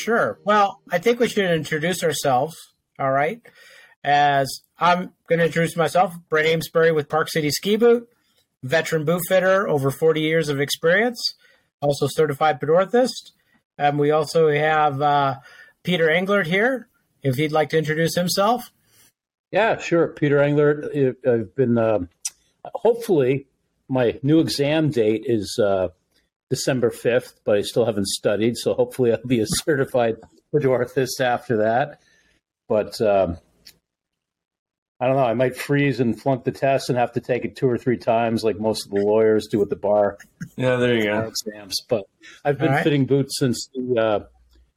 Sure. Well, I think we should introduce ourselves. All right. As I'm going to introduce myself, Brent Amesbury with Park City Ski Boot, veteran boot fitter, over 40 years of experience, also certified podorthist. And we also have uh, Peter Englert here, if he'd like to introduce himself. Yeah, sure. Peter Englert. I've been, uh, hopefully, my new exam date is uh, December 5th, but I still haven't studied. So hopefully I'll be a certified podorthist after that. But um, I don't know. I might freeze and flunk the test and have to take it two or three times, like most of the lawyers do at the bar. Yeah, there you go. Exams, but I've been right. fitting boots since the uh,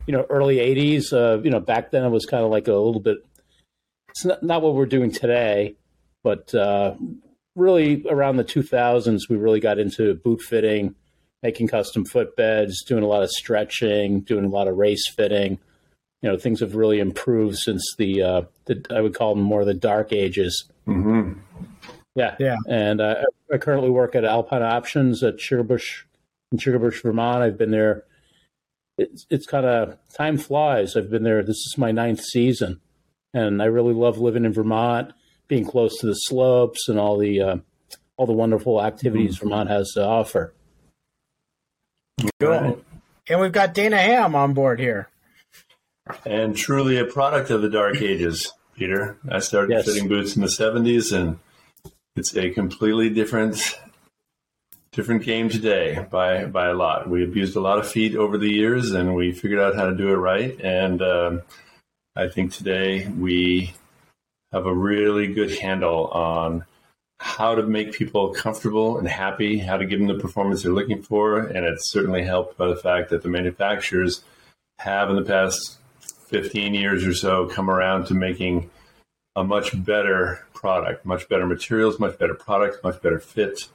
you know early '80s. Uh, you know, back then it was kind of like a little bit. It's not, not what we're doing today, but uh, really around the 2000s, we really got into boot fitting, making custom footbeds, doing a lot of stretching, doing a lot of race fitting you know things have really improved since the, uh, the I would call them more the dark ages. Mm-hmm. Yeah, yeah. And uh, I currently work at Alpine Options at Sugarbush in Sugarbush, Vermont. I've been there. It's it's kind of time flies. I've been there. This is my ninth season, and I really love living in Vermont, being close to the slopes and all the uh, all the wonderful activities mm-hmm. Vermont has to offer. Cool. And we've got Dana Ham on board here and truly a product of the dark ages, Peter. I started yes. fitting boots in the 70s and it's a completely different different game today by by a lot. We abused a lot of feet over the years and we figured out how to do it right and um, I think today we have a really good handle on how to make people comfortable and happy, how to give them the performance they're looking for, and it's certainly helped by the fact that the manufacturers have in the past 15 years or so come around to making a much better product, much better materials, much better product, much better fit.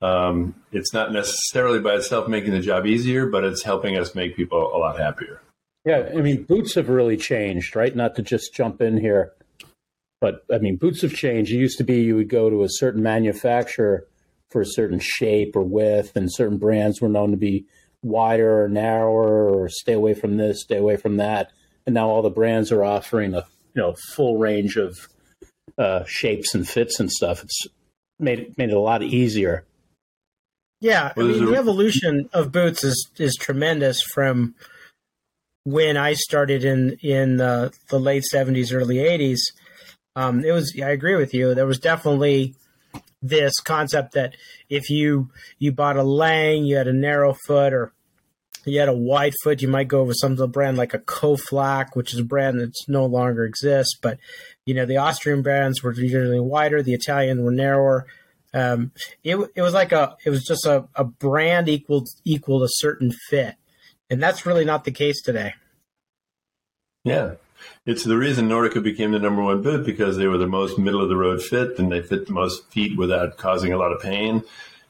Um, it's not necessarily by itself making the job easier, but it's helping us make people a lot happier. Yeah, I mean, boots have really changed, right? Not to just jump in here, but I mean, boots have changed. It used to be you would go to a certain manufacturer for a certain shape or width, and certain brands were known to be wider or narrower, or stay away from this, stay away from that and now all the brands are offering a you know full range of uh, shapes and fits and stuff. It's made made it a lot easier. Yeah, I mean the evolution of boots is is tremendous from when I started in in the, the late seventies, early eighties. Um, it was I agree with you. There was definitely this concept that if you you bought a Lange, you had a narrow foot, or you had a wide foot, you might go with some brand like a Koflach, which is a brand that's no longer exists. But you know, the Austrian brands were usually wider, the Italian were narrower. Um, it it was like a it was just a, a brand equal equal a certain fit, and that's really not the case today. Yeah, it's the reason Nordica became the number one boot because they were the most middle of the road fit and they fit the most feet without causing a lot of pain.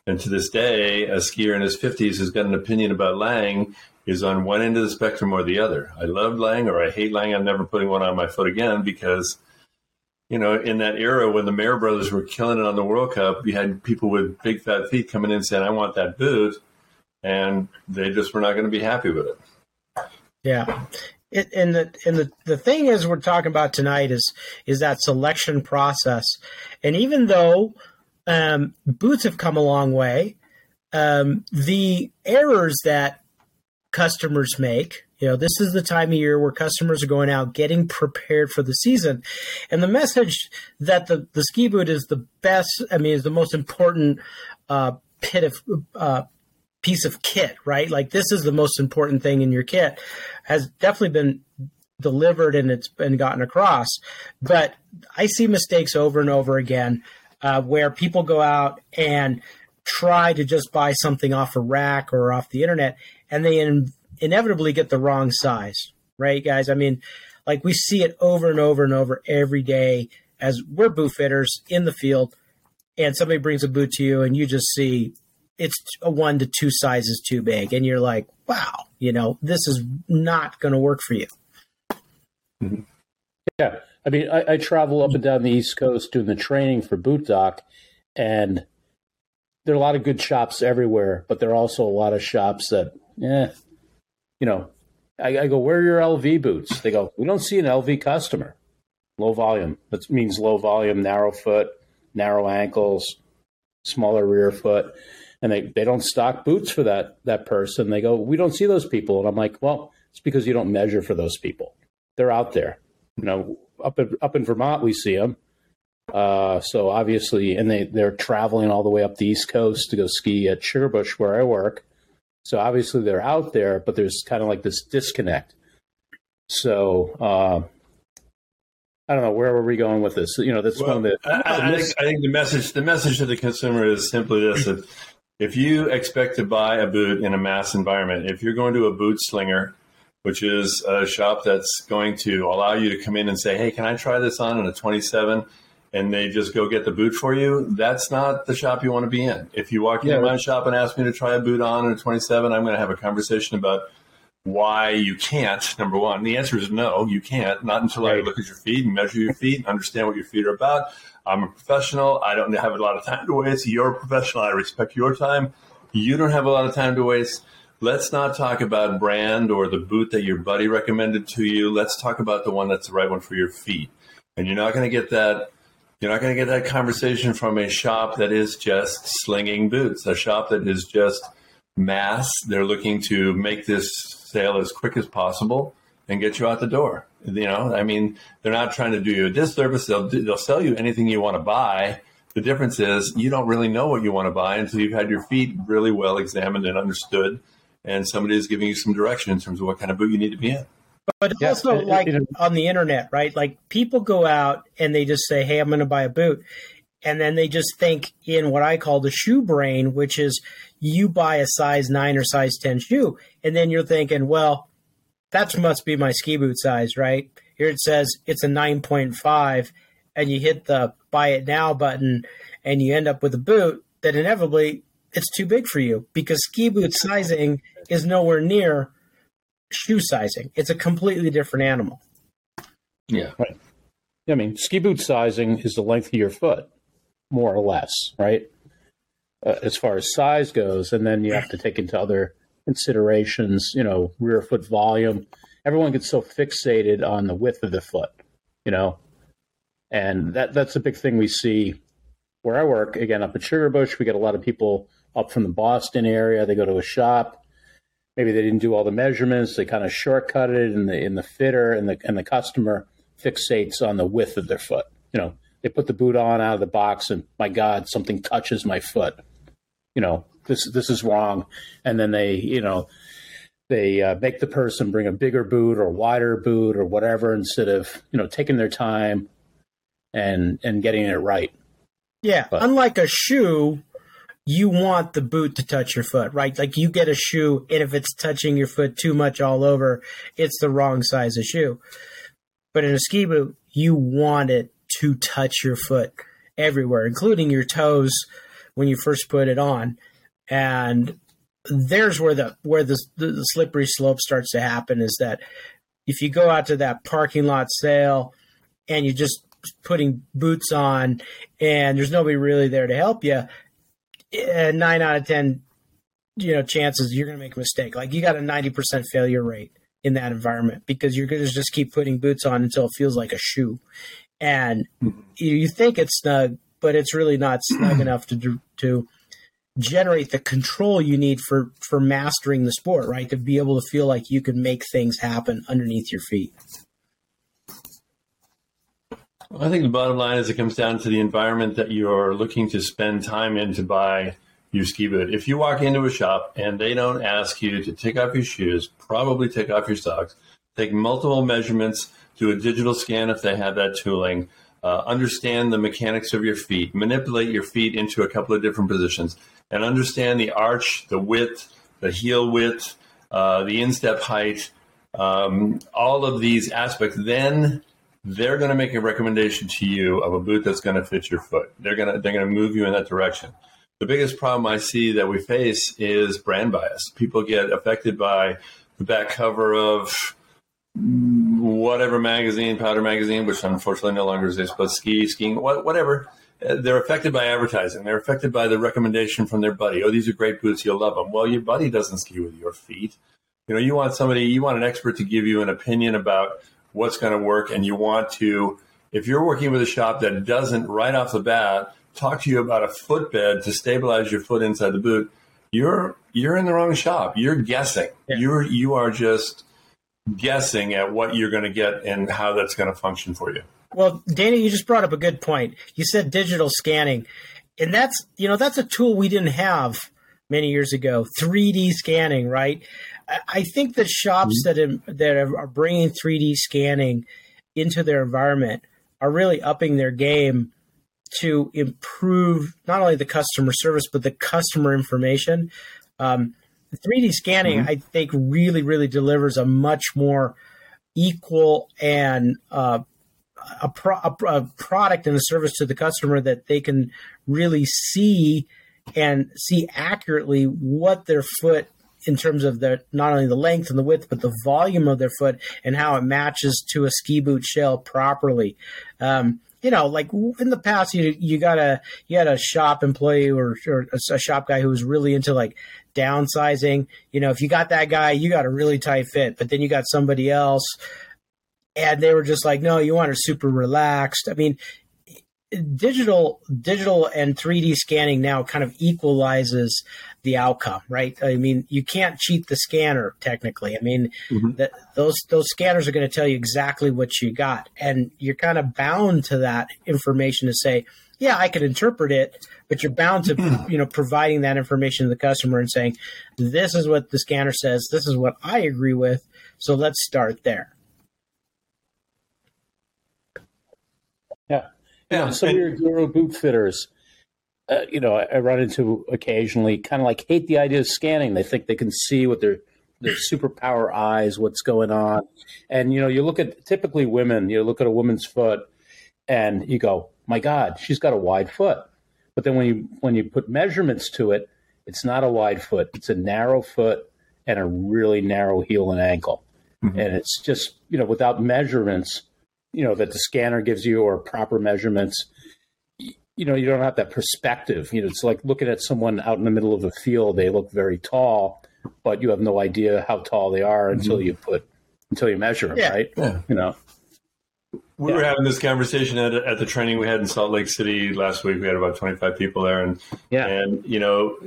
And to this day, a skier in his 50s who's got an opinion about Lange is on one end of the spectrum or the other. I love Lange or I hate Lange. I'm never putting one on my foot again because, you know, in that era when the Mahre brothers were killing it on the World Cup, you had people with big fat feet coming in saying, I want that boot. And they just were not going to be happy with it. Yeah. It, and the and the, the thing is we're talking about tonight is is that selection process. And even though um, boots have come a long way. Um, the errors that customers make, you know, this is the time of year where customers are going out getting prepared for the season. And the message that the, the ski boot is the best, I mean, is the most important uh, pit of uh, piece of kit, right? Like this is the most important thing in your kit has definitely been delivered and it's been gotten across. But I see mistakes over and over again uh, where people go out and try to just buy something off a rack or off the internet, and they in- inevitably get the wrong size, right, guys? I mean, like we see it over and over and over every day as we're boot fitters in the field, and somebody brings a boot to you, and you just see it's a one to two sizes too big, and you're like, wow, you know, this is not going to work for you. Mm-hmm. Yeah. I mean, I, I, travel up and down the East Coast doing the training for Boot Doc, and there are a lot of good shops everywhere, but there are also a lot of shops that, yeah you know, I, I go, where are your LV boots? They go, we don't see an LV customer. Low volume. That means low volume, narrow foot, narrow ankles, smaller rear foot. And they, they don't stock boots for that that person. They go, we don't see those people. And I'm like, well, it's because you don't measure for those people. They're out there. You know, up in, up in Vermont, we see them. Uh, so obviously, and they they're traveling all the way up the East Coast to go ski at Sugarbush, where I work. So obviously, they're out there, but there's kind of like this disconnect. So uh, I don't know where were we going with this. You know, that's well, one of the. I, I, think, I think the message the message to the consumer is simply this: if, if you expect to buy a boot in a mass environment, if you're going to a boot slinger which is a shop that's going to allow you to come in and say, "Hey, can I try this on in a 27?" and they just go get the boot for you. That's not the shop you want to be in. If you walk into my shop and ask me to try a boot on in a 27, I'm going to have a conversation about why you can't. Number one, the answer is no, you can't. Not until right. I look at your feet and measure your feet and understand what your feet are about. I'm a professional. I don't have a lot of time to waste. You're a professional. I respect your time. You don't have a lot of time to waste. Let's not talk about brand or the boot that your buddy recommended to you. Let's talk about the one that's the right one for your feet. And you're not going to get that. You're not going to get that conversation from a shop that is just slinging boots, a shop that is just mass. They're looking to make this sale as quick as possible and get you out the door. You know, I mean, they're not trying to do you a disservice. They'll they'll sell you anything you want to buy. The difference is you don't really know what you want to buy until you've had your feet really well examined and understood and somebody is giving you some direction in terms of what kind of boot you need to be in. But yeah, also, it, like it, on the internet, right? Like people go out and they just say, "Hey, I'm going to buy a boot," and then they just think in what I call the shoe brain, which is you buy a size nine or size ten shoe, and then you're thinking, "Well, that must be my ski boot size, right?" Here it says it's a nine point five, and you hit the buy it now button, and you end up with a boot that inevitably it's too big for you because ski boot sizing is nowhere near shoe sizing. It's a completely different animal. Yeah. Right. I mean, ski boot sizing is the length of your foot, more or less, right? Uh, as far as size goes, and then you have to take into other considerations, you know, rear foot volume. Everyone gets so fixated on the width of the foot, you know, and that that's a big thing we see where I work. Again, up at Sugarbush, we get a lot of people up from the Boston area. They go to a shop. Maybe they didn't do all the measurements. They kind of shortcut it, and the in the fitter and the and the customer fixates on the width of their foot. You know, they put the boot on out of the box, and my God, something touches my foot. You know, this this is wrong. And then they, you know, they uh, make the person bring a bigger boot or wider boot or whatever instead of you know taking their time and and getting it right. Yeah, but, unlike a shoe, you want the boot to touch your foot, right? Like you get a shoe, and if it's touching your foot too much all over, it's the wrong size of shoe. But in a ski boot, you want it to touch your foot everywhere, including your toes when you first put it on. And there's where the where the, the slippery slope starts to happen is that if you go out to that parking lot sale and you're just putting boots on and there's nobody really there to help you eh, nine out of ten, you know, chances you're going to make a mistake. Like you got a ninety percent failure rate in that environment because you're going to just keep putting boots on until it feels like a shoe, and mm-hmm. you think it's snug, but it's really not snug enough to to generate the control you need for for mastering the sport, right? To be able to feel like you can make things happen underneath your feet. I think the bottom line is it comes down to the environment that you're looking to spend time in to buy your ski boot. If you walk into a shop and they don't ask you to take off your shoes, probably take off your socks, take multiple measurements, do a digital scan if they have that tooling, uh, understand the mechanics of your feet, manipulate your feet into a couple of different positions, and understand the arch, the width, the heel width, uh, the instep height, um, all of these aspects. Then they're going to make a recommendation to you of a boot that's going to fit your foot. They're going to they're going to move you in that direction. The biggest problem I see that we face is brand bias. People get affected by the back cover of whatever magazine, Powder Magazine, which unfortunately no longer exists, but ski, skiing, whatever. They're affected by advertising. They're affected by the recommendation from their buddy. Oh, these are great boots. You'll love them. Well, your buddy doesn't ski with your feet. You know, you want somebody, you want an expert to give you an opinion about what's going to work, and you want to, if you're working with a shop that doesn't right off the bat talk to you about a footbed to stabilize your foot inside the boot, you're you're in the wrong shop. You're guessing. Yeah. You're you are just guessing at what you're going to get and how that's going to function for you. Well, Dana, you just brought up a good point. You said digital scanning, and that's you know that's a tool we didn't have many years ago. 3D scanning, right? I think the shops mm-hmm. that that are bringing 3D scanning into their environment are really upping their game to improve not only the customer service but the customer information. Um, 3D scanning, mm-hmm. I think, really, really delivers a much more equal and uh, a, pro- a, a, product and a service to the customer that they can really see and see accurately what their foot in terms of the not only the length and the width but the volume of their foot and how it matches to a ski boot shell properly um, you know, like in the past, you you got a you had a shop employee or, or a shop guy who was really into like downsizing. You know, if you got that guy, you got a really tight fit. But then you got somebody else, and they were just like, no, you want her super relaxed. I mean, digital digital and 3D scanning now kind of equalizes the outcome, right? I mean, you can't cheat the scanner technically. I mean, mm-hmm. the, those those scanners are going to tell you exactly what you got, and you're kind of bound to that information to say, yeah, I could interpret it, but you're bound to mm-hmm. you know providing that information to the customer and saying, this is what the scanner says, this is what I agree with, so let's start there. Yeah. Yeah, some of your guru boot fitters, uh, you know, I, I, run into occasionally kind of like hate the idea of scanning. They think they can see with their their superpower eyes what's going on, and you know, you look at typically women. You look at a woman's foot, and you go, "My God, she's got a wide foot." But then when you when you put measurements to it, it's not a wide foot. It's a narrow foot and a really narrow heel and ankle, mm-hmm. and it's just you know without measurements you know that the scanner gives you or proper measurements you know you don't have that perspective you know it's like looking at someone out in the middle of a field they look very tall but you have no idea how tall they are until mm-hmm. you put until you measure them yeah. right yeah. you know we yeah. were having this conversation at, at the training we had in Salt Lake City last week. We had about 25 people there. And, yeah. and, you know,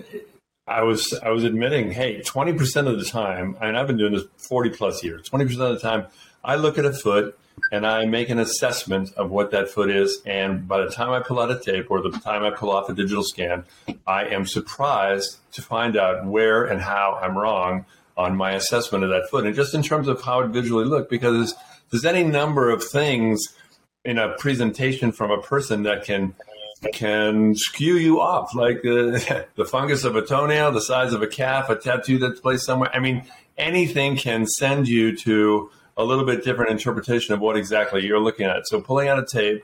I was, I was admitting, Hey, 20% of the time, I mean, I've been doing this 40 plus years, 20% of the time I look at a foot and I make an assessment of what that foot is. And by the time I pull out a tape or the time I pull off a digital scan, I am surprised to find out where and how I'm wrong on my assessment of that foot. And just in terms of how it visually looked, because there's any number of things in a presentation from a person that can can skew you off, like the, uh, the fungus of a toenail, the size of a calf, a tattoo that's placed somewhere. I mean, anything can send you to a little bit different interpretation of what exactly you're looking at. So pulling out a tape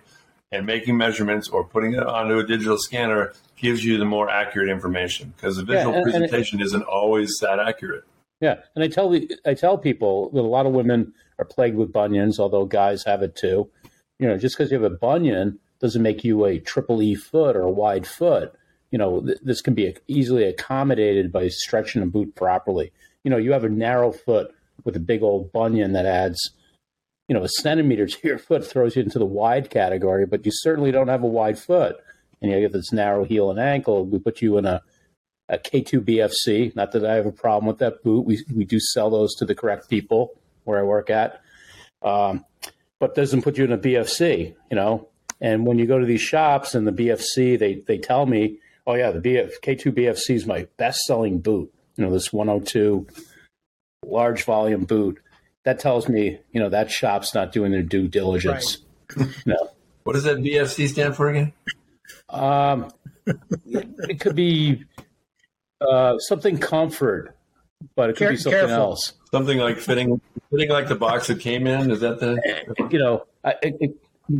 and making measurements or putting it onto a digital scanner gives you the more accurate information because the visual yeah, and, presentation and it, isn't always that accurate. Yeah, and I tell I tell people that a lot of women are plagued with bunions, although guys have it too. You know, just because you have a bunion doesn't make you a triple E foot or a wide foot. You know, th- this can be easily accommodated by stretching a boot properly. You know, you have a narrow foot with a big old bunion that adds, you know, a centimeter to your foot throws you into the wide category, but you certainly don't have a wide foot. And you get this narrow heel and ankle. We put you in a, a K2 BFC. Not that I have a problem with that boot. We, we do sell those to the correct people where I work at. Um, but doesn't put you in a BFC, you know. And when you go to these shops and the BFC, they they tell me, oh yeah, the BF, K2 BFC is my best selling boot. You know, this 102 large volume boot, that tells me, you know, that shop's not doing their due diligence. Right. no. What does that BFC stand for again? Um, it could be uh, something comfort, but it could Care- be something careful. else. Something like fitting, fitting like the box it came in. Is that the? You know, I, it,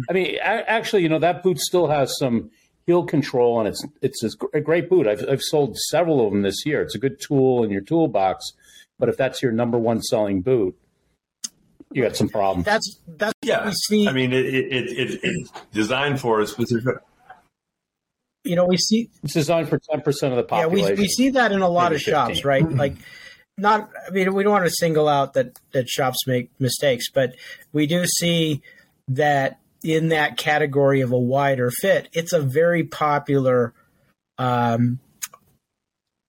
I mean, actually, you know, that boot still has some heel control, and it's it's a great boot. I've I've sold several of them this year. It's a good tool in your toolbox. But if that's your number one selling boot, you got some problems. That's that's yeah. I mean, it, it, it, it's designed for a specific. You know, we see it's designed for ten percent of the population. Yeah, we, we see that in a lot of 15. shops, right? Mm-hmm. like not. I mean, we don't want to single out that that shops make mistakes, but we do see that in that category of a wider fit, it's a very popular, um,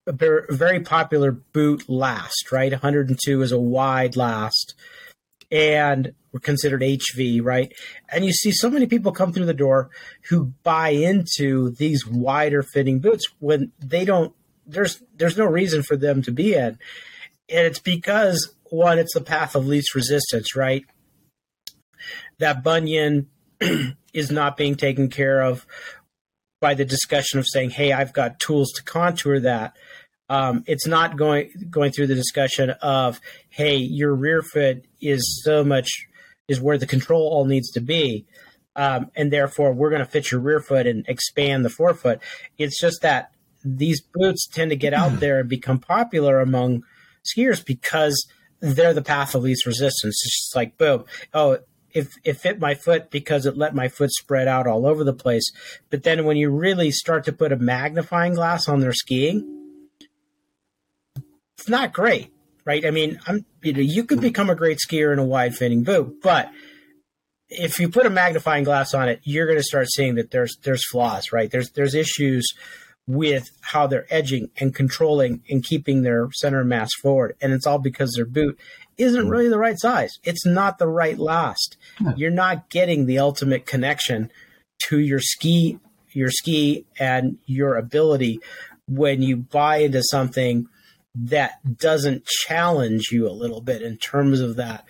a very popular boot last. Right, 102 is a wide last, and we're considered HV, right? And you see so many people come through the door who buy into these wider fitting boots when they don't. There's there's no reason for them to be in, and it's because one, it's the path of least resistance, right? That bunion is not being taken care of by the discussion of saying, "Hey, I've got tools to contour that." Um, it's not going going through the discussion of, "Hey, your rear foot is so much is where the control all needs to be. Um, and therefore, we're going to fit your rear foot and expand the forefoot. It's just that these boots tend to get out there and become popular among skiers because they're the path of least resistance. It's just like, boom, oh, it, it fit my foot because it let my foot spread out all over the place. But then when you really start to put a magnifying glass on their skiing, it's not great right? I mean, I'm you know you could become a great skier in a wide fitting boot, but if you put a magnifying glass on it, you're going to start seeing that there's there's flaws, right? There's there's issues with how they're edging and controlling and keeping their center mass forward, and it's all because their boot isn't mm-hmm. really the right size. It's not the right last. You're not getting the ultimate connection to your ski your ski and your ability when you buy into something that doesn't challenge you a little bit in terms of that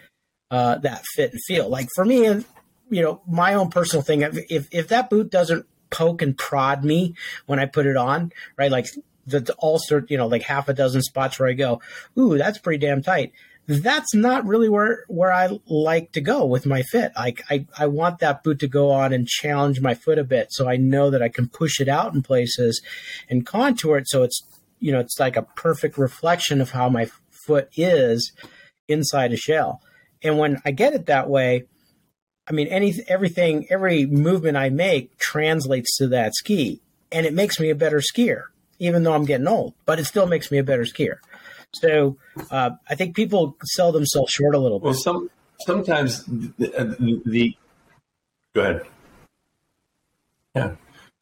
uh, that fit and feel. Like for me, and you know, my own personal thing, if if that boot doesn't poke and prod me when I put it on, right, like the, all sort, you know, like half a dozen spots where I go, ooh, that's pretty damn tight. That's not really where where I like to go with my fit. Like I, I want that boot to go on and challenge my foot a bit, so I know that I can push it out in places and contour it so it's you know, it's like a perfect reflection of how my foot is inside a shell. And when I get it that way, I mean, any everything, every movement I make translates to that ski, and it makes me a better skier, even though I'm getting old. But it still makes me a better skier. So uh, I think people sell themselves short a little bit. Well, some sometimes the, the, the go ahead. Yeah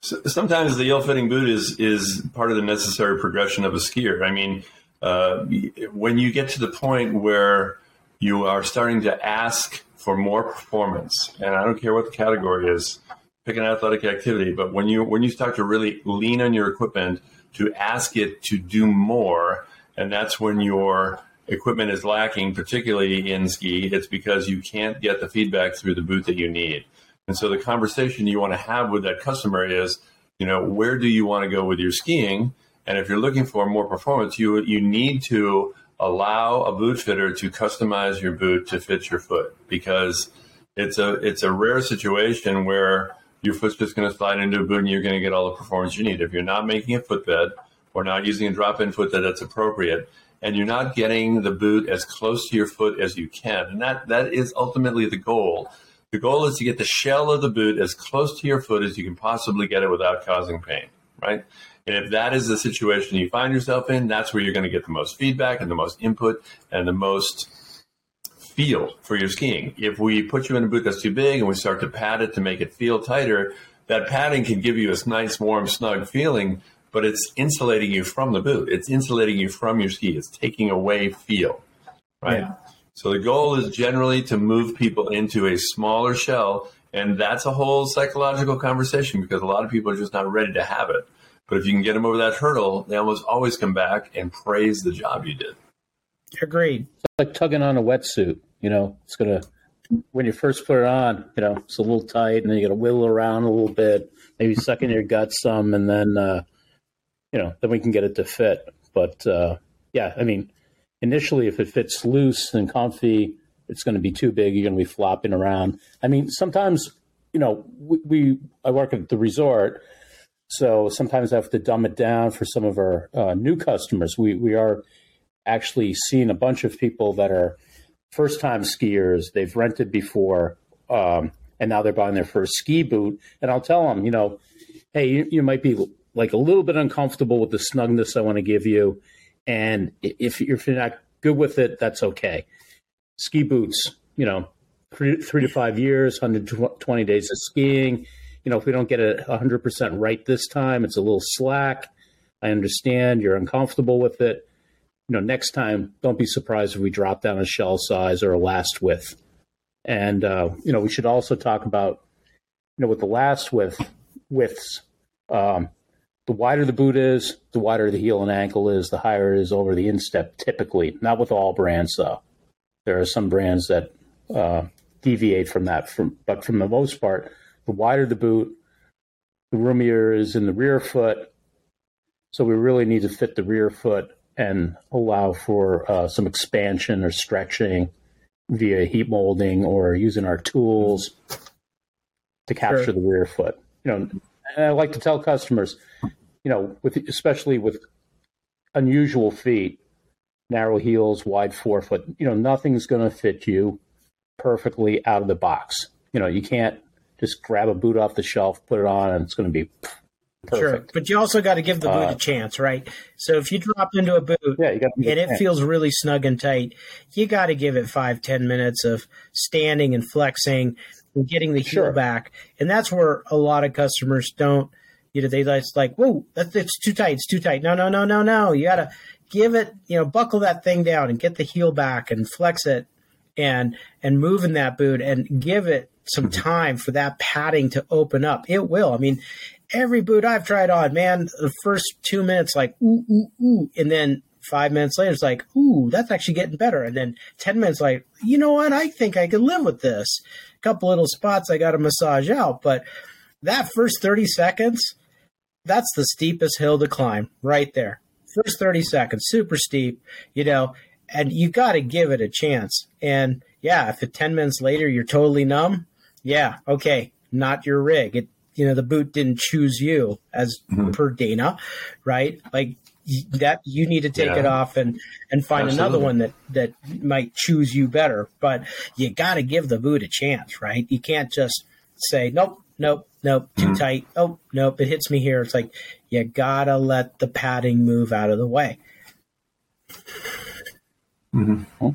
sometimes the ill-fitting boot is is part of the necessary progression of a skier. I mean, uh, when you get to the point where you are starting to ask for more performance, and I don't care what the category is, pick an athletic activity, but when you when you start to really lean on your equipment to ask it to do more, and that's when your equipment is lacking, particularly in ski, it's because you can't get the feedback through the boot that you need. And so the conversation you want to have with that customer is, you know, where do you want to go with your skiing? And if you're looking for more performance, you you need to allow a boot fitter to customize your boot to fit your foot because it's a it's a rare situation where your foot's just going to slide into a boot and you're going to get all the performance you need. If you're not making a footbed or not using a drop-in foot that's appropriate, and you're not getting the boot as close to your foot as you can, and that that is ultimately the goal the goal is to get the shell of the boot as close to your foot as you can possibly get it without causing pain, right? And if that is the situation you find yourself in, that's where you're going to get the most feedback and the most input and the most feel for your skiing. If we put you in a boot that's too big and we start to pad it to make it feel tighter, that padding can give you a nice, warm, snug feeling, but it's insulating you from the boot. It's insulating you from your ski. It's taking away feel, right? Yeah. So the goal is generally to move people into a smaller shell. And that's a whole psychological conversation because a lot of people are just not ready to have it. But if you can get them over that hurdle, they almost always come back and praise the job you did. Agreed. It's like tugging on a wetsuit. You know, it's going to, when you first put it on, you know, it's a little tight and then you got to wiggle around a little bit, maybe suck in your gut some, and then, uh, you know, then we can get it to fit. But uh, yeah, I mean, initially, if it fits loose and comfy, it's going to be too big. You're going to be flopping around. I mean, sometimes, you know, we, we I work at the resort, so sometimes I have to dumb it down for some of our uh, new customers. We we are actually seeing a bunch of people that are first time skiers. They've rented before, um, and now they're buying their first ski boot. And I'll tell them, you know, hey, you, you might be like a little bit uncomfortable with the snugness I want to give you and if you're not good with it, that's okay. Ski boots, you know, three, three to five years, 120 days of skiing. You know, if we don't get it 100% right this time, it's a little slack. I understand you're uncomfortable with it. You know, next time, don't be surprised if we drop down a shell size or a last width. And, uh, you know, we should also talk about, you know, with the last width, widths, um, the wider the boot is, the wider the heel and ankle is, the higher it is over the instep typically. Not with all brands, though. There are some brands that uh, deviate from that, from, but from the most part, the wider the boot, the roomier is in the rear foot. So we really need to fit the rear foot and allow for uh, some expansion or stretching via heat molding or using our tools to capture sure. the rear foot. You know, and I like to tell customers, you know, with especially with unusual feet, narrow heels, wide forefoot, you know, nothing's going to fit you perfectly out of the box. You know, you can't just grab a boot off the shelf, put it on, and it's going to be perfect. Sure, but you also got to give the boot uh, a chance, right? So if you drop into a boot yeah, you got and it feels really snug and tight, you got to give it five, ten minutes of standing and flexing and getting the heel sure. back. And that's where a lot of customers don't, you know, they just like, whoa, that's it's too tight, it's too tight. No, no, no, no, no. You got to give it, you know, buckle that thing down and get the heel back and flex it and and move in that boot and give it some mm-hmm. time for that padding to open up. It will. I mean, every boot I've tried on, man, the first two minutes, like, ooh, ooh, ooh. And then five minutes later, it's like, ooh, that's actually getting better. And then 10 minutes, like, you know what? I think I can live with this. A couple little spots I got to massage out. But that first 30 seconds, that's the steepest hill to climb right there. First 30 seconds, super steep, you know, and you got to give it a chance. And yeah, if at 10 minutes later you're totally numb, yeah, okay, not your rig. It, you know, the boot didn't choose you as mm-hmm. per Dana, right? Like that you need to take yeah. it off and and find Absolutely. another one that that might choose you better. But you got to give the boot a chance, right? You can't just say nope, nope, nope, too mm-hmm. tight. Oh, nope, it hits me here. It's like you gotta let the padding move out of the way. Mm-hmm.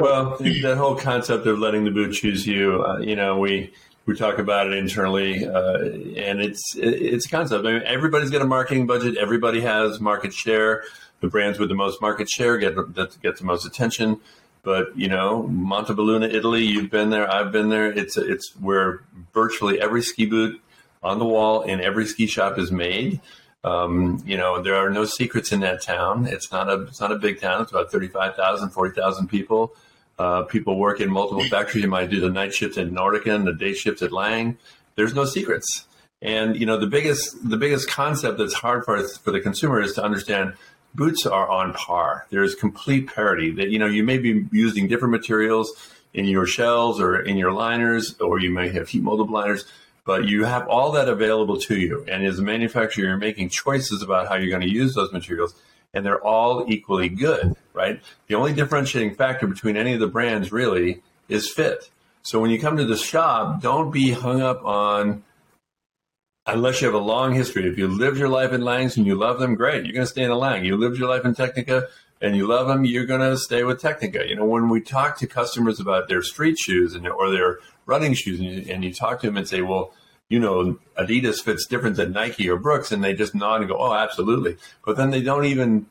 Well, that whole concept of letting the boot choose you, uh, you know, we we talk about it internally, uh, and it's it's a concept. I mean, everybody's got a marketing budget. Everybody has market share. The brands with the most market share get get the most attention. But you know, Montebelluna, Italy. You've been there. I've been there. It's it's where virtually every ski boot on the wall in every ski shop is made. Um, you know, there are no secrets in that town. It's not a it's not a big town. It's about 35,000, 40,000 people. Uh, people work in multiple factories. You might do the night shifts at Nordica and the day shifts at Lange. There's no secrets. And you know, the biggest the biggest concept that's hard for for the consumer is to understand boots are on par. There's complete parity. That you know, you may be using different materials in your shells or in your liners, or you may have heat molded liners but you have all that available to you. And as a manufacturer, you're making choices about how you're going to use those materials, and they're all equally good, right? The only differentiating factor between any of the brands really is fit. So when you come to the shop, don't be hung up on unless you have a long history. If you lived your life in Langes and you love them, great. You're going to stay in a Lange. You lived your life in Tecnica and you love them, you're going to stay with Tecnica. You know, when we talk to customers about their street shoes and or their running shoes, and you, and you talk to them and say, well, you know, Adidas fits different than Nike or Brooks, and they just nod and go, oh, absolutely. But then they don't even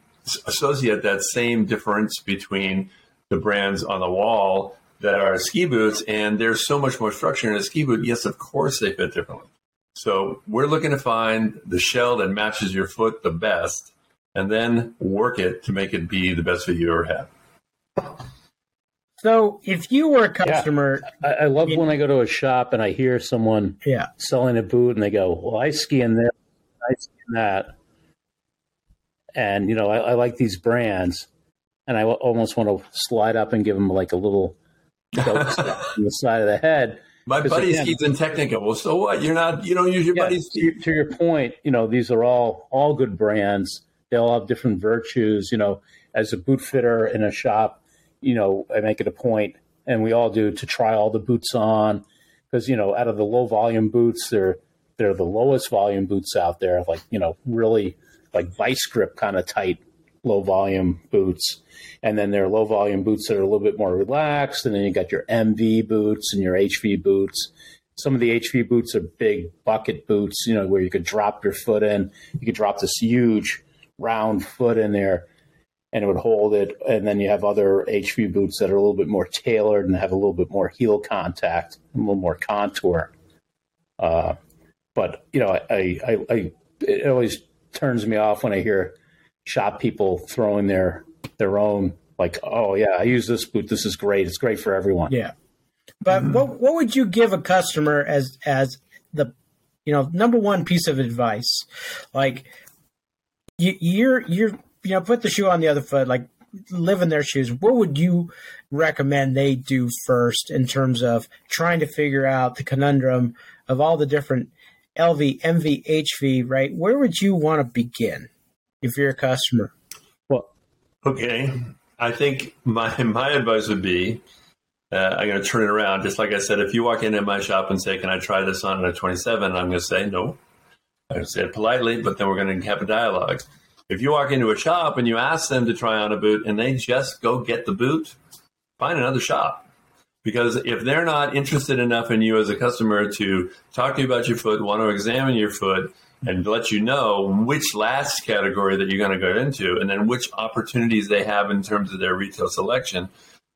associate that same difference between the brands on the wall that are ski boots, and there's so much more structure in a ski boot. Yes, of course they fit differently. So we're looking to find the shell that matches your foot the best, and then work it to make it be the best fit you ever had. So if you were a customer, yeah. I, I, love when I go to a shop and I hear someone yeah. selling a boot and they go, "Well, I ski in this, I ski in that," and you know, I, I like these brands, and I almost want to slide up and give them like a little on the side of the head. My buddy again, skis in Tecnica. Well, so what? You're not. You don't use your yeah, buddy's. To, to your point, you know, these are all all good brands. They all have different virtues. You know, as a boot fitter in a shop you know, I make it a point, and we all do, to try all the boots on because you know, out of the low volume boots, they're they're the lowest volume boots out there, like you know, really like vice grip kind of tight low volume boots. And then there are low volume boots that are a little bit more relaxed. And then you got your MV boots and your HV boots. Some of the HV boots are big bucket boots, you know, where you could drop your foot in. You could drop this huge round foot in there and it would hold it. And then you have other HV boots that are a little bit more tailored and have a little bit more heel contact, a little more contour. Uh, but you know, I, I, I, it always turns me off when I hear shop people throwing their their own like, oh yeah, I use this boot. This is great. It's great for everyone. Yeah. But mm-hmm. what what would you give a customer as as the you know number one piece of advice? Like you, you're you're you know put the shoe on the other foot. Like live in their shoes. What would you recommend they do first in terms of trying to figure out the conundrum of all the different LV, MV, HV? Right? Where would you want to begin if you're a customer? Well, okay. I think my my advice would be uh, I'm going to turn it around. Just like I said, if you walk into my shop and say, "Can I try this on in a 27?" I'm going to say no. Say it politely, but then we're going to have a dialogue. If you walk into a shop and you ask them to try on a boot and they just go get the boot, find another shop. Because if they're not interested enough in you as a customer to talk to you about your foot, want to examine your foot, and let you know which last category that you're going to go into, and then which opportunities they have in terms of their retail selection,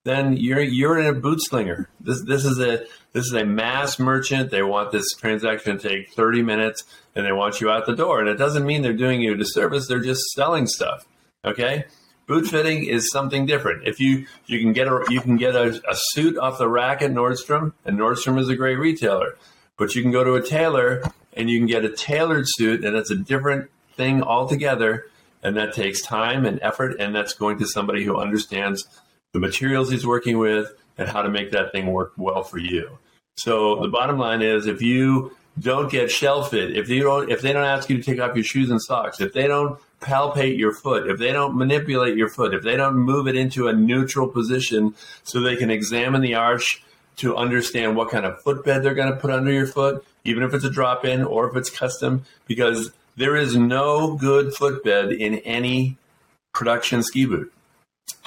then you're you're in a boot slinger. This this is a this is a mass merchant. They want this transaction to take 30 minutes and they want you out the door. And it doesn't mean they're doing you a disservice, they're just selling stuff. Okay? Boot fitting is something different. If you you can get a you can get a, a suit off the rack at Nordstrom, and Nordstrom is a great retailer. But you can go to a tailor and you can get a tailored suit, and that's a different thing altogether. And that takes time and effort, and that's going to somebody who understands the materials he's working with, and how to make that thing work well for you. So the bottom line is if you don't get shell fit, if you don't if they don't ask you to take off your shoes and socks, if they don't palpate your foot, if they don't manipulate your foot, if they don't move it into a neutral position so they can examine the arch to understand what kind of footbed they're going to put under your foot, even if it's a drop in or if it's custom, because there is no good footbed in any production ski boot.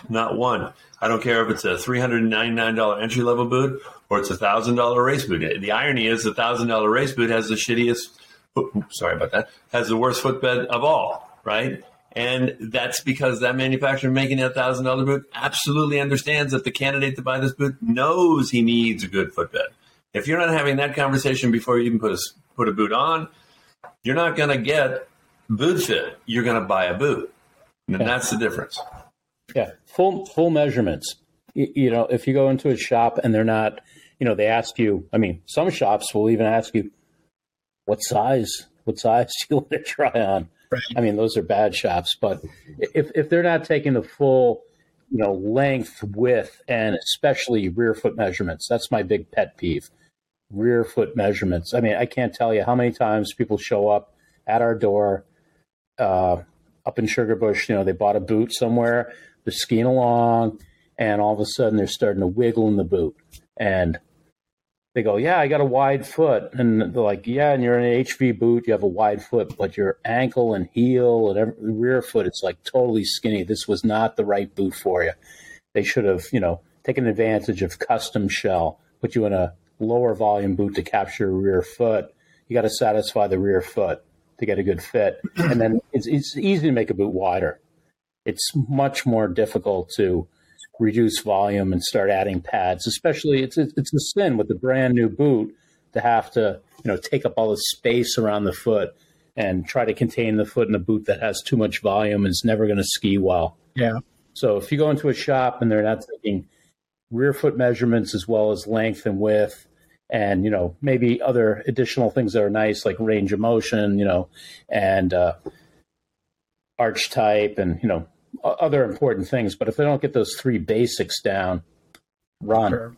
Not one. I don't care if it's a $399 entry level boot or it's a $1,000 race boot. The irony is the $1,000 race boot has the shittiest, sorry about that, has the worst footbed of all, right? And that's because that manufacturer making that $1,000 boot absolutely understands that the candidate to buy this boot knows he needs a good footbed. If you're not having that conversation before you even put a, put a boot on, you're not going to get boot fit. You're going to buy a boot. And that's the difference. Yeah, full full measurements. You, you know, if you go into a shop and they're not, you know, they ask you. I mean, some shops will even ask you, "What size? What size do you want to try on?" Right. I mean, those are bad shops. But if if they're not taking the full, you know, length, width, and especially rear foot measurements, that's my big pet peeve. Rear foot measurements. I mean, I can't tell you how many times people show up at our door. Uh, up in Sugarbush, you know, they bought a boot somewhere they're skiing along, and all of a sudden they're starting to wiggle in the boot. And they go, Yeah, I got a wide foot. And they're like, Yeah, and you're in an HV boot, you have a wide foot, but your ankle and heel and every, rear foot, it's like totally skinny. This was not the right boot for you. They should have, you know, taken advantage of custom shell, put you in a lower volume boot to capture rear foot. You got to satisfy the rear foot to get a good fit. And then it's, it's easy to make a boot wider it's much more difficult to reduce volume and start adding pads. Especially, it's it's a sin with the brand new boot to have to you know take up all the space around the foot and try to contain the foot in a boot that has too much volume and is never going to ski well. Yeah. So if you go into a shop and they're not taking rear foot measurements as well as length and width and you know maybe other additional things that are nice like range of motion you know and uh, arch type and you know other important things. But if they don't get those three basics down, run. Sure.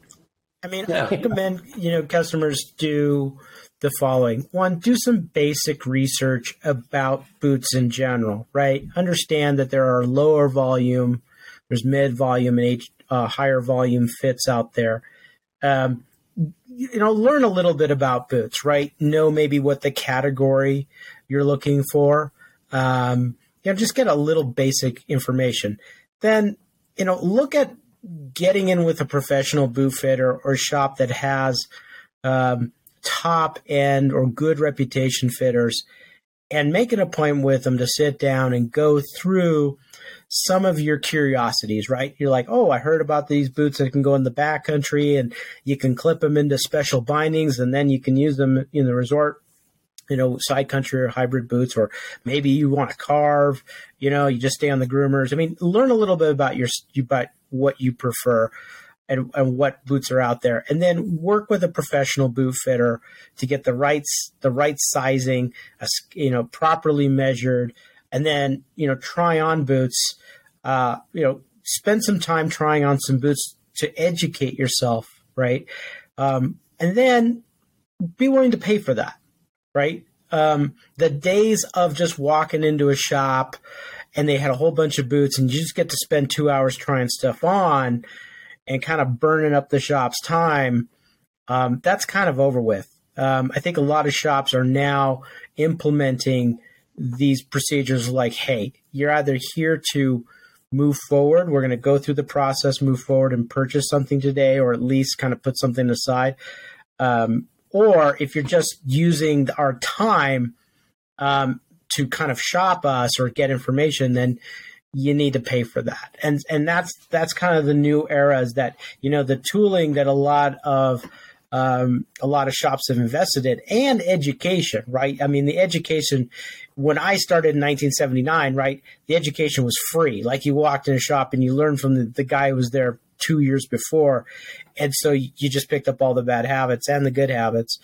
I mean, yeah. I recommend you know customers do the following: one, do some basic research about boots in general. Right, understand that there are lower volume, there's mid volume and H, uh, higher volume fits out there. Um, you know, learn a little bit about boots. Right, know maybe what the category you're looking for. Um, you know, just get a little basic information. Then, you know, look at getting in with a professional boot fitter or shop that has um, top end or good reputation fitters and make an appointment with them to sit down and go through some of your curiosities, right? You're like, oh, I heard about these boots that can go in the backcountry and you can clip them into special bindings and then you can use them in the resort, you know, side country or hybrid boots, or maybe you want to carve, you know, you just stay on the groomers. I mean, learn a little bit about your, you about what you prefer and, and what boots are out there, and then work with a professional boot fitter to get the right the right sizing, you know, properly measured, and then you know try on boots. Uh, you know, spend some time trying on some boots to educate yourself, right? Um, and then be willing to pay for that, right? Um, the days of just walking into a shop and they had a whole bunch of boots and you just get to spend two hours trying stuff on and kind of burning up the shop's time, um, that's kind of over with. Um, I think a lot of shops are now implementing these procedures like, hey, you're either here to move forward, we're going to go through the process, move forward and purchase something today, or at least kind of put something aside. Um, or if you're just using our time um, to kind of shop us or get information, then you need to pay for that. And and that's that's kind of the new era is that you know the tooling that a lot of um, a lot of shops have invested in and education, right? I mean, the education when I started in 1979, right? The education was free. Like you walked in a shop and you learned from the, the guy who was there two years before, and so you just picked up all the bad habits and the good habits.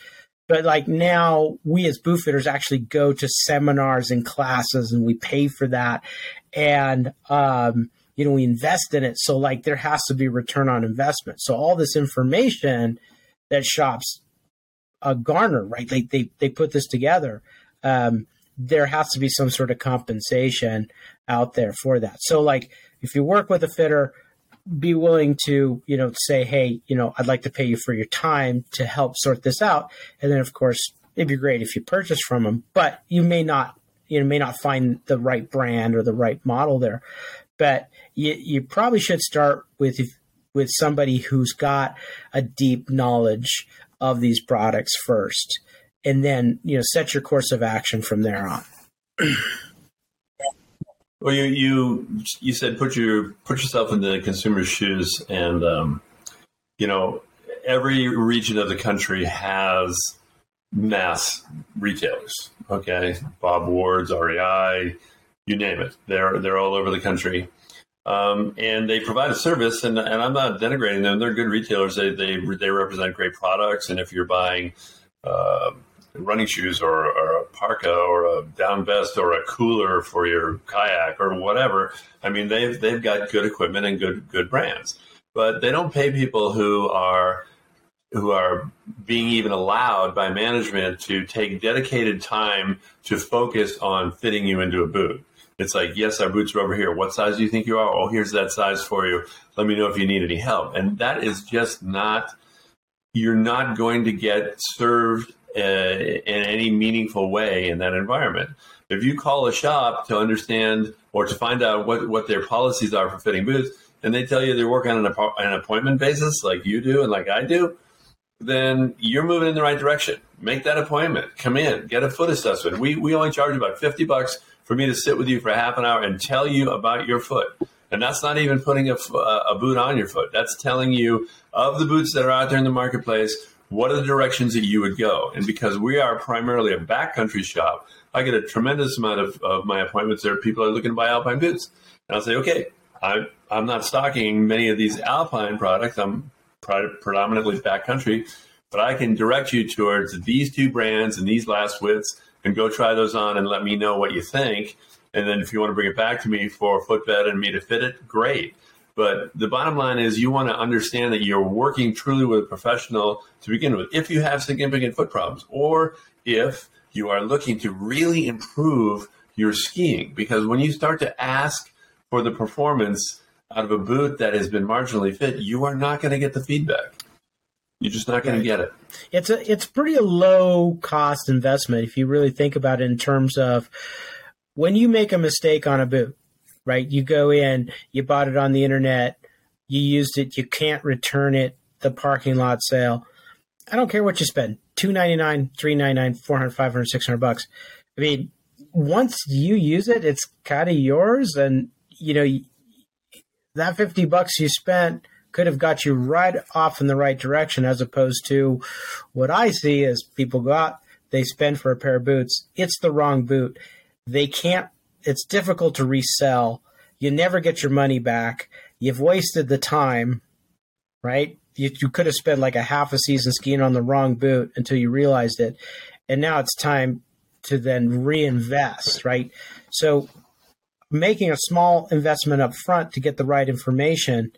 But like now, we as boot fitters actually go to seminars and classes, and we pay for that, and um, you know we invest in it. So like there has to be return on investment. So all this information that shops uh, garner, right? They they they put this together. Um, there has to be some sort of compensation out there for that. So like if you work with a fitter be willing to, you know, say, hey, you know, I'd like to pay you for your time to help sort this out. And then, of course, it'd be great if you purchase from them, but you may not, you know, may not find the right brand or the right model there. But you, you probably should start with with somebody who's got a deep knowledge of these products first, and then you know set your course of action from there on. Well, you you you said put your put yourself in the consumer's shoes, and um, you know every region of the country has mass retailers. Okay, Bob Ward's, REI, you name it. They're they're all over the country, um, and they provide a service. And, and I'm not denigrating them; they're good retailers. They they they represent great products. And if you're buying uh, running shoes or, or, a parka or a down vest or a cooler for your kayak or whatever. I mean, they've they've got good equipment and good good brands, but they don't pay people who are who are being even allowed by management to take dedicated time to focus on fitting you into a boot. It's like, yes, our boots are over here. What size do you think you are? Oh, here's that size for you. Let me know if you need any help. And that is just not, you're not going to get served uh, in any meaningful way in that environment. If you call a shop to understand or to find out what, what their policies are for fitting boots, and they tell you they're working on an, an appointment basis like you do and like I do, then you're moving in the right direction. Make that appointment. Come in, get a foot assessment. We, we only charge about 50 bucks for me to sit with you for half an hour and tell you about your foot. And that's not even putting a, a boot on your foot. That's telling you of the boots that are out there in the marketplace, what are the directions that you would go? And because we are primarily a backcountry shop, I get a tremendous amount of, of my appointments there. People are looking to buy alpine boots. And I'll say, okay, I'm, I'm not stocking many of these alpine products. I'm predominantly backcountry, but I can direct you towards these two brands and these last widths and go try those on and let me know what you think. And then if you want to bring it back to me for footbed and me to fit it, great. But the bottom line is you want to understand that you're working truly with a professional to begin with. If you have significant foot problems or if you are looking to really improve your skiing, because when you start to ask for the performance out of a boot that has been marginally fit, you are not going to get the feedback. You're just not going to get it. It's a it's pretty a low cost investment if you really think about it in terms of when you make a mistake on a boot, right? You go in, you bought it on the internet, you used it, you can't return it, the parking lot sale. I don't care what you spend, two ninety nine, three ninety nine, four hundred, five hundred, six hundred bucks. I mean, once you use it, it's kind of yours, and you know that fifty bucks you spent could have got you right off in the right direction, as opposed to what I see is people go out, they spend for a pair of boots, it's the wrong boot. They can't. It's difficult to resell. You never get your money back. You've wasted the time, right? You, you could have spent like a half a season skiing on the wrong boot until you realized it. And now it's time to then reinvest, right? So making a small investment up front to get the right information,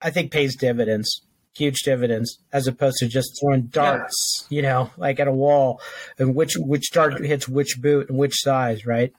I think pays dividends, huge dividends, as opposed to just throwing darts, yeah. you know, like at a wall and which which dart hits which boot and which size, right?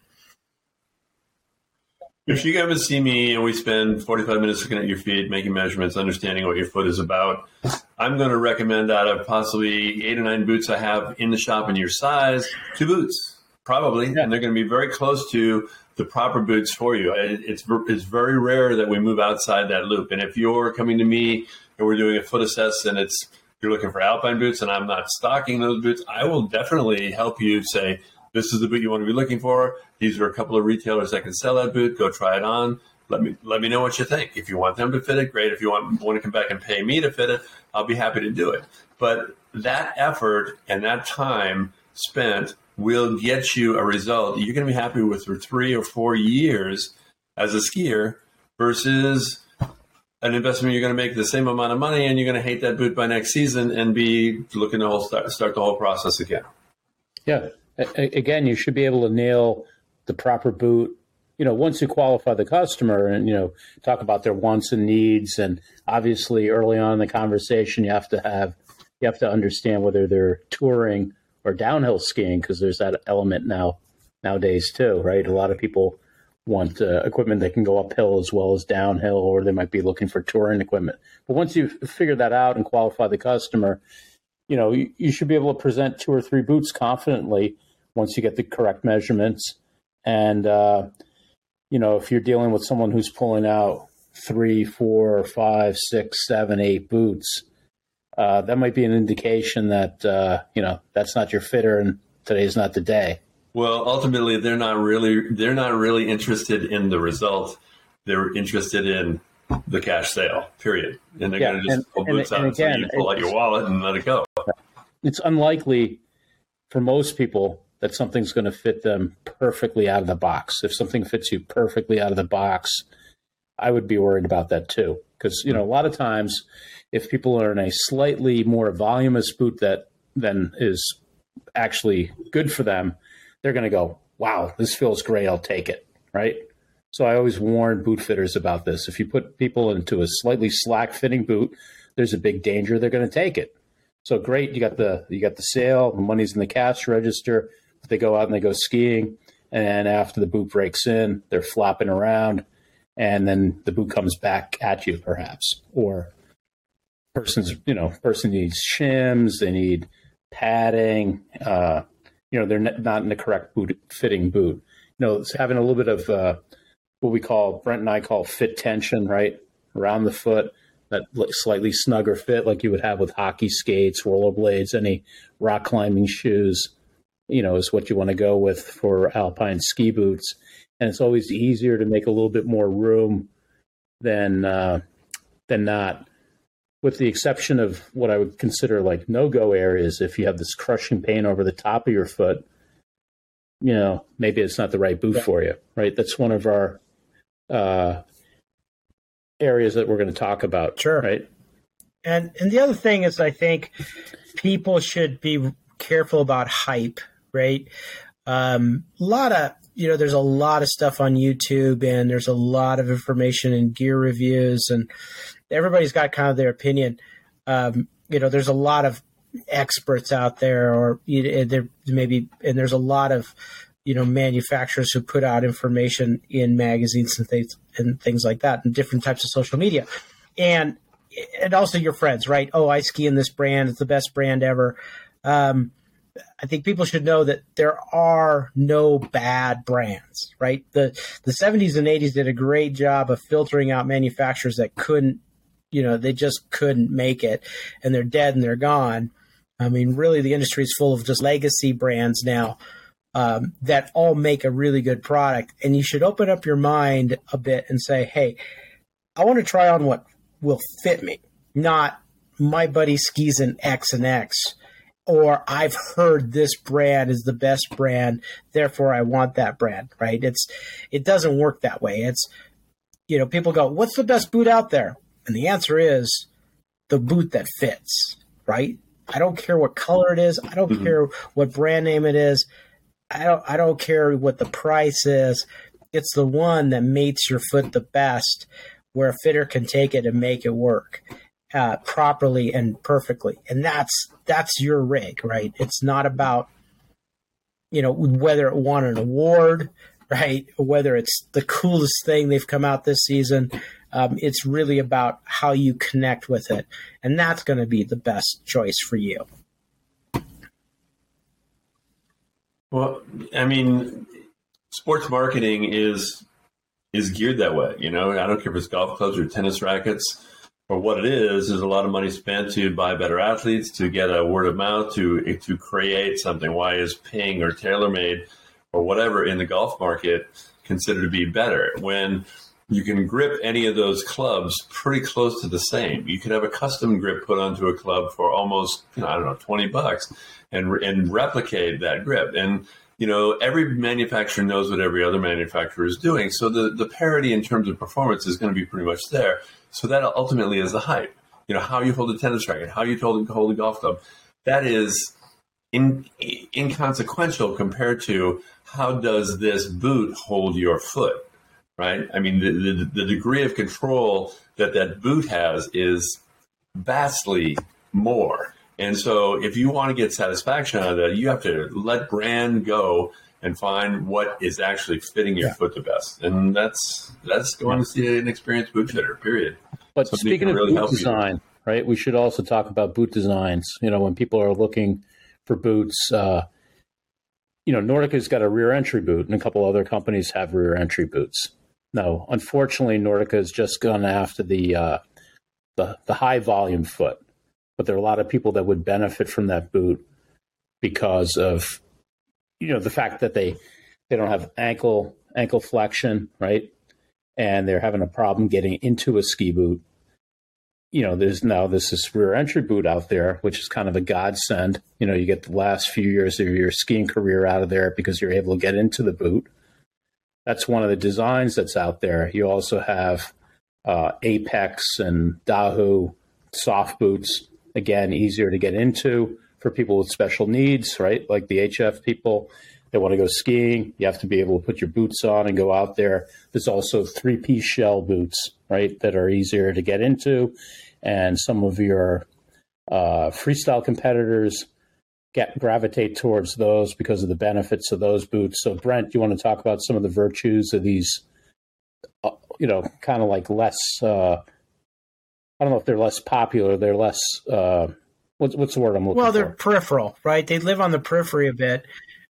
If you come and see me and we spend 45 minutes looking at your feet, making measurements, understanding what your foot is about, I'm going to recommend out of possibly eight or nine boots I have in the shop in your size, two boots, probably. Yeah. And they're going to be very close to the proper boots for you. It's, it's very rare that we move outside that loop. And if you're coming to me and we're doing a foot assess and it's you're looking for alpine boots and I'm not stocking those boots, I will definitely help you say, this is the boot you want to be looking for. These are a couple of retailers that can sell that boot. Go try it on. Let me let me know what you think. If you want them to fit it, great. If you want want to come back and pay me to fit it, I'll be happy to do it. But that effort and that time spent will get you a result you're going to be happy with for three or four years as a skier versus an investment you're going to make the same amount of money and you're going to hate that boot by next season and be looking to whole start, start the whole process again. Yeah, again, you should be able to nail the proper boot. You know, once you qualify the customer and you know talk about their wants and needs, and obviously early on in the conversation, you have to have you have to understand whether they're touring or downhill skiing because there's that element now nowadays too, right? A lot of people want uh, equipment that can go uphill as well as downhill, or they might be looking for touring equipment. But once you figure that out and qualify the customer, you know you, you should be able to present two or three boots confidently once you get the correct measurements. And, uh, you know, if you're dealing with someone who's pulling out three, four, five, six, seven, eight boots, uh, that might be an indication that, uh, you know, that's not your fitter and today's not the day. Well, ultimately, they're not really they're not really interested in the result. They're interested in the cash sale, period. And they're yeah, going to just and, pull boots and, out and again, so you pull out your wallet and let it go. It's unlikely for most people that something's going to fit them perfectly out of the box. If something fits you perfectly out of the box, I would be worried about that too. Because you know, a lot of times, if people are in a slightly more voluminous boot that then is actually good for them, they're going to go, "Wow, this feels great. I'll take it." Right. So I always warn boot fitters about this. If you put people into a slightly slack fitting boot, there's a big danger they're going to take it. So great, you got the you got the sale, the money's in the cash register they go out and they go skiing, and after the boot breaks in, they're flopping around, and then the boot comes back at you, perhaps, or person's you know person needs shims, they need padding, uh, you know they're not in the correct boot fitting boot. You know, it's having a little bit of uh, what we call Brent and I call fit tension, right? Around the foot that slightly snugger fit like you would have with hockey skates, rollerblades, any rock climbing shoes you know, is what you want to go with for alpine ski boots. And it's always easier to make a little bit more room than uh, than not, with the exception of what I would consider like no go areas. If you have this crushing pain over the top of your foot, you know, maybe it's not the right boot for you, right? That's one of our uh, areas that we're going to talk about. Sure. Right. And and the other thing is, I think people should be careful about hype right? Um, a lot of you know, there's a lot of stuff on YouTube, and there's a lot of information and gear reviews, and everybody's got kind of their opinion. Um, you know, there's a lot of experts out there, or you know, there maybe, and there's a lot of you know manufacturers who put out information in magazines and things and things like that, and different types of social media, and and also your friends, right? Oh, I ski in this brand; it's the best brand ever. Um, I think people should know that there are no bad brands, right? The the 70s and 80s did a great job of filtering out manufacturers that couldn't, you know, they just couldn't make it and they're dead and they're gone. I mean, really the industry is full of just legacy brands now um, that all make a really good product. And you should open up your mind a bit and say, hey, I want to try on what will fit me, not my buddy skis in X and X or I've heard this brand is the best brand, therefore I want that brand, right? It's it doesn't work that way. It's you know, people go, "What's the best boot out there?" And the answer is the boot that fits, right? I don't care what color it is. I don't mm-hmm. care what brand name it is. I don't I don't care what the price is. It's the one that mates your foot the best where a fitter can take it and make it work uh, properly and perfectly. And that's that's your rig, right? It's not about you know whether it won an award, right? Whether it's the coolest thing they've come out this season. Um, it's really about how you connect with it, and that's going to be the best choice for you. Well, I mean, sports marketing is is geared that way. You know, I don't care if it's golf clubs or tennis rackets or what it is is a lot of money spent to buy better athletes, to get a word of mouth, to to create something. Why is Ping or TaylorMade or whatever in the golf market considered to be better when you can grip any of those clubs pretty close to the same. You can have a custom grip put onto a club for almost, you know, I don't know, 20 bucks and, and replicate that grip. And, you know, every manufacturer knows what every other manufacturer is doing. So the, the parity in terms of performance is going to be pretty much there. So that ultimately is the hype. You know, how you hold a tennis racket, how you hold, a golf club. That is in, inconsequential compared to how does this boot hold your foot, right? I mean, the, the, the degree of control that that boot has is vastly more. And so if you want to get satisfaction out of that, you have to let brand go and find what is actually fitting your yeah. foot the best. And that's that's going to see an experienced boot fitter, period. But Somebody speaking of really boot design, you. right, we should also talk about boot designs. You know, when people are looking for boots, uh, you know, Nordica's got a rear entry boot, and a couple other companies have rear entry boots. No, unfortunately, Nordica has just gone after the uh, the the high volume foot, but there are a lot of people that would benefit from that boot because of you know the fact that they they don't have ankle ankle flexion, right? And they're having a problem getting into a ski boot. You know, there's now this is rear entry boot out there, which is kind of a godsend. You know, you get the last few years of your skiing career out of there because you're able to get into the boot. That's one of the designs that's out there. You also have uh, Apex and Dahu soft boots. Again, easier to get into for people with special needs, right? Like the HF people, they want to go skiing. You have to be able to put your boots on and go out there. There's also three piece shell boots, right, that are easier to get into. And some of your uh, freestyle competitors get gravitate towards those because of the benefits of those boots. So, Brent, you want to talk about some of the virtues of these, uh, you know, kind of like less, uh, I don't know if they're less popular, they're less, uh, what's what's the word I'm looking well, they're for? peripheral, right? They live on the periphery a bit,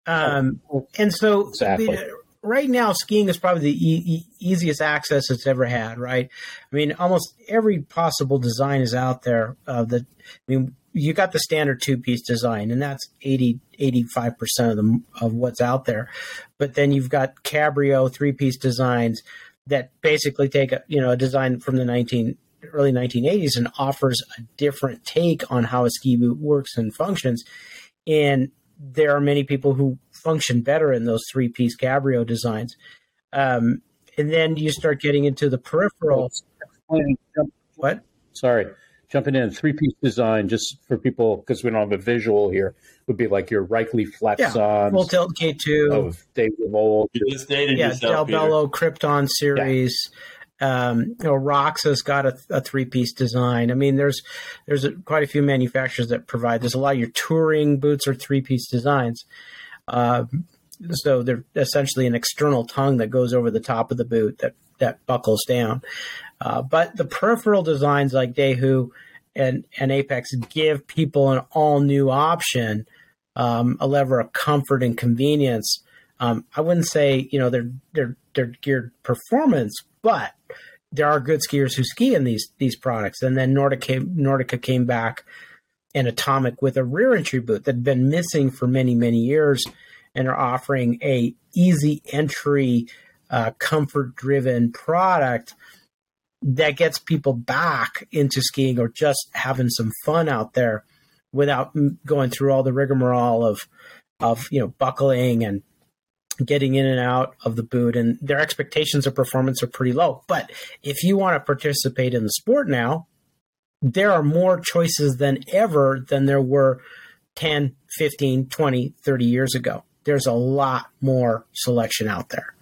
um, oh, and so exactly. Right now skiing is probably the e- e- easiest access it's ever had. Right? I mean, almost every possible design is out there. Uh, that I mean, you got the standard two piece design, and that's 80 85 percent of the of what's out there. But then you've got cabrio three piece designs that basically take a you know a design from the 19 early 1980s and offers a different take on how a ski boot works and functions. And there are many people who function better in those three piece cabrio designs. Um, and then you start getting into the peripheral. What? Sorry, jumping in three piece design just for people because we don't have a visual here would be like your Raichle flex yeah, on full tilt K two of David Old. yeah, Dalbello Krypton series. Yeah um, you know, Roxa's got a, a three piece design. I mean, there's there's a, quite a few manufacturers that provide. There's a lot of your touring boots are three piece designs. Uh, so they're essentially an external tongue that goes over the top of the boot that that buckles down. Uh, but the peripheral designs like Dahu and and Apex give people an all new option um, a level of comfort and convenience. Um, I wouldn't say you know they're they're they're geared performance, but there are good skiers who ski in these these products. And then Nordic came, Nordica came back and Atomic with a rear entry boot that had been missing for many many years, and are offering a easy entry, uh, comfort driven product that gets people back into skiing or just having some fun out there without going through all the rigmarole of of you know buckling and getting in and out of the boot and their expectations of performance are pretty low. But if you want to participate in the sport now there are more choices than ever than there were 10 15 20 30 years ago. There's a lot more selection out there